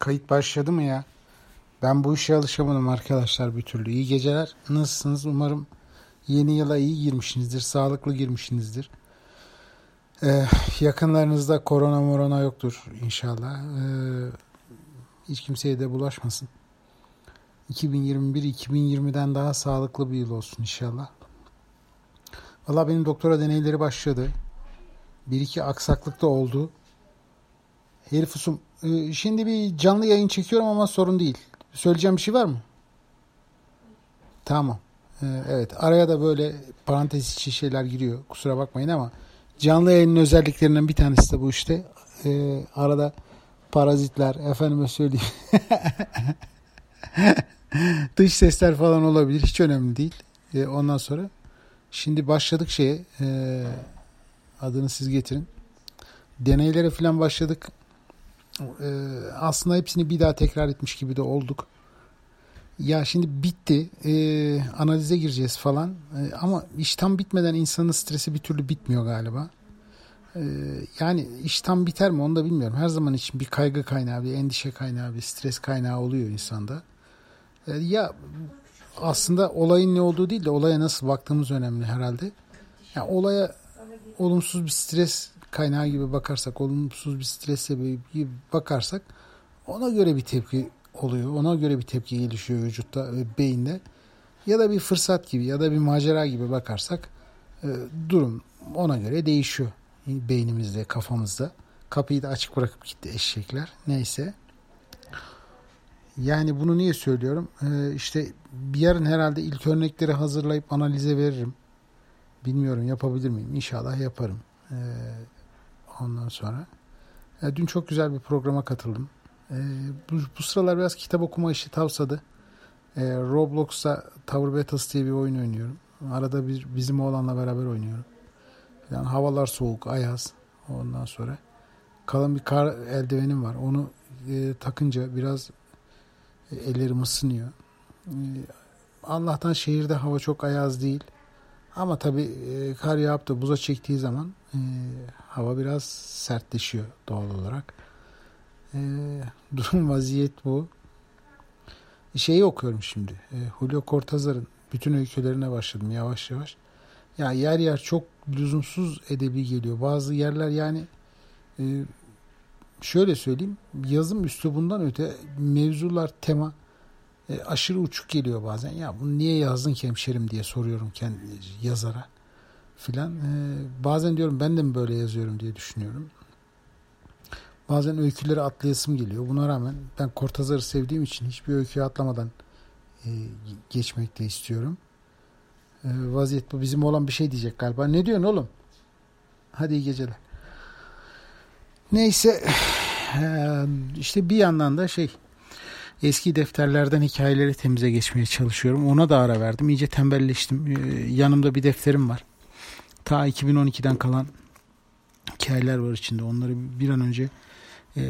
Kayıt başladı mı ya? Ben bu işe alışamadım arkadaşlar bir türlü. İyi geceler. Nasılsınız? Umarım yeni yıla iyi girmişsinizdir. Sağlıklı girmişsinizdir. Ee, yakınlarınızda korona morona yoktur inşallah. Ee, hiç kimseye de bulaşmasın. 2021 2020'den daha sağlıklı bir yıl olsun inşallah. Valla benim doktora deneyleri başladı. Bir iki aksaklık da oldu. Herif usum. Ee, şimdi bir canlı yayın çekiyorum ama sorun değil. Söyleyeceğim bir şey var mı? Tamam. Ee, evet. Araya da böyle parantez içi şeyler giriyor. Kusura bakmayın ama canlı yayının özelliklerinden bir tanesi de bu işte. Ee, arada parazitler, efendime söyleyeyim. Dış sesler falan olabilir. Hiç önemli değil. Ondan sonra şimdi başladık şeye. Adını siz getirin. Deneylere falan başladık. Ee, aslında hepsini bir daha tekrar etmiş gibi de olduk. Ya şimdi bitti. Ee, analize gireceğiz falan. Ee, ama iş tam bitmeden insanın stresi bir türlü bitmiyor galiba. Ee, yani iş tam biter mi onu da bilmiyorum. Her zaman için bir kaygı kaynağı, bir endişe kaynağı, bir stres kaynağı oluyor insanda. Ee, ya aslında olayın ne olduğu değil de olaya nasıl baktığımız önemli herhalde. Yani olaya olumsuz bir stres kaynağı gibi bakarsak, olumsuz bir stres sebebi gibi bakarsak ona göre bir tepki oluyor. Ona göre bir tepki gelişiyor vücutta ve beyinde. Ya da bir fırsat gibi ya da bir macera gibi bakarsak e, durum ona göre değişiyor beynimizde, kafamızda. Kapıyı da açık bırakıp gitti eşekler. Neyse. Yani bunu niye söylüyorum? Ee, işte yarın herhalde ilk örnekleri hazırlayıp analize veririm. Bilmiyorum yapabilir miyim? İnşallah yaparım. Ee, ondan sonra. E, dün çok güzel bir programa katıldım. E, bu, bu sıralar biraz kitap okuma işi tavsadı. E, Roblox'ta Tower Battles diye bir oyun oynuyorum. Arada bir bizim oğlanla beraber oynuyorum. Yani havalar soğuk, ayaz. Ondan sonra kalın bir kar eldivenim var. Onu e, takınca biraz e, ellerim ısınıyor. E, Allah'tan şehirde hava çok ayaz değil. Ama tabii e, kar yağıp da buza çektiği zaman e, hava biraz sertleşiyor doğal olarak. E, durum vaziyet bu. Şeyi okuyorum şimdi. E, Julio Cortázar'ın bütün öykülerine başladım yavaş yavaş. Ya yer yer çok lüzumsuz edebi geliyor. Bazı yerler yani e, şöyle söyleyeyim yazım üslubundan öte mevzular tema e, aşırı uçuk geliyor bazen. Ya bunu niye yazdın ki hemşerim diye soruyorum kendi yazara filan. E, bazen diyorum ben de mi böyle yazıyorum diye düşünüyorum. Bazen öyküleri atlayasım geliyor. Buna rağmen ben Kortazar'ı sevdiğim için hiçbir öyküyü atlamadan e, geçmek de istiyorum. Vaziyet bu. Bizim olan bir şey diyecek galiba. Ne diyorsun oğlum? Hadi iyi geceler. Neyse işte bir yandan da şey eski defterlerden hikayeleri temize geçmeye çalışıyorum. Ona da ara verdim. İyice tembelleştim. E, yanımda bir defterim var. Ta 2012'den kalan hikayeler var içinde. Onları bir an önce e,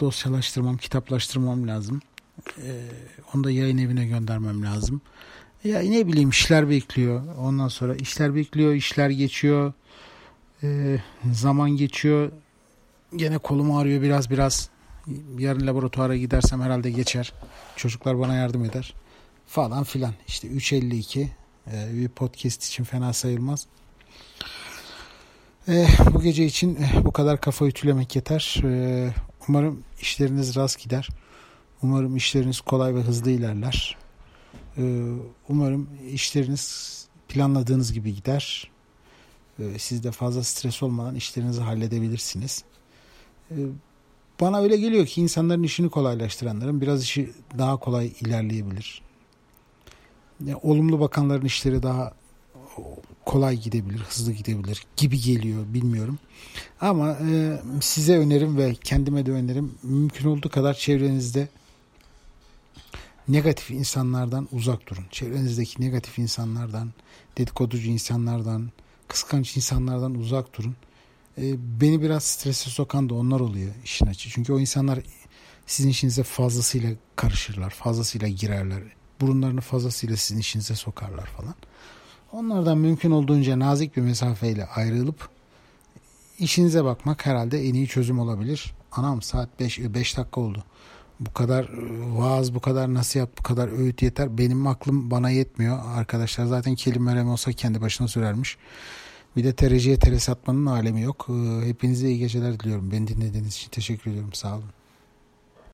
dosyalaştırmam, kitaplaştırmam lazım. E, onu da yayın evine göndermem lazım. Ya ne bileyim işler bekliyor. Ondan sonra işler bekliyor, işler geçiyor. E, zaman geçiyor. Gene kolum ağrıyor biraz biraz. Yarın laboratuvara gidersem herhalde geçer. Çocuklar bana yardım eder. Falan filan. İşte 3.52 e, bir podcast için fena sayılmaz. E, bu gece için e, bu kadar kafa ütülemek yeter. E, umarım işleriniz rast gider. Umarım işleriniz kolay ve hızlı ilerler. E, umarım işleriniz planladığınız gibi gider. E, siz de fazla stres olmadan işlerinizi halledebilirsiniz. E, bana öyle geliyor ki insanların işini kolaylaştıranların biraz işi daha kolay ilerleyebilir. Yani olumlu bakanların işleri daha kolay gidebilir, hızlı gidebilir gibi geliyor bilmiyorum. Ama e, size önerim ve kendime de önerim mümkün olduğu kadar çevrenizde negatif insanlardan uzak durun. Çevrenizdeki negatif insanlardan, dedikoducu insanlardan, kıskanç insanlardan uzak durun. E, beni biraz strese sokan da onlar oluyor işin açı. Çünkü o insanlar sizin işinize fazlasıyla karışırlar, fazlasıyla girerler. Burunlarını fazlasıyla sizin işinize sokarlar falan. Onlardan mümkün olduğunca nazik bir mesafeyle ayrılıp işinize bakmak herhalde en iyi çözüm olabilir. Anam saat 5 5 dakika oldu. bu kadar vaaz, bu kadar nasihat, bu kadar öğüt yeter. Benim aklım bana yetmiyor. Arkadaşlar zaten kelime olsa kendi başına sürermiş. Bir de tereciye tere satmanın alemi yok. Hepinize iyi geceler diliyorum. Beni dinlediğiniz için teşekkür ediyorum. Sağ olun.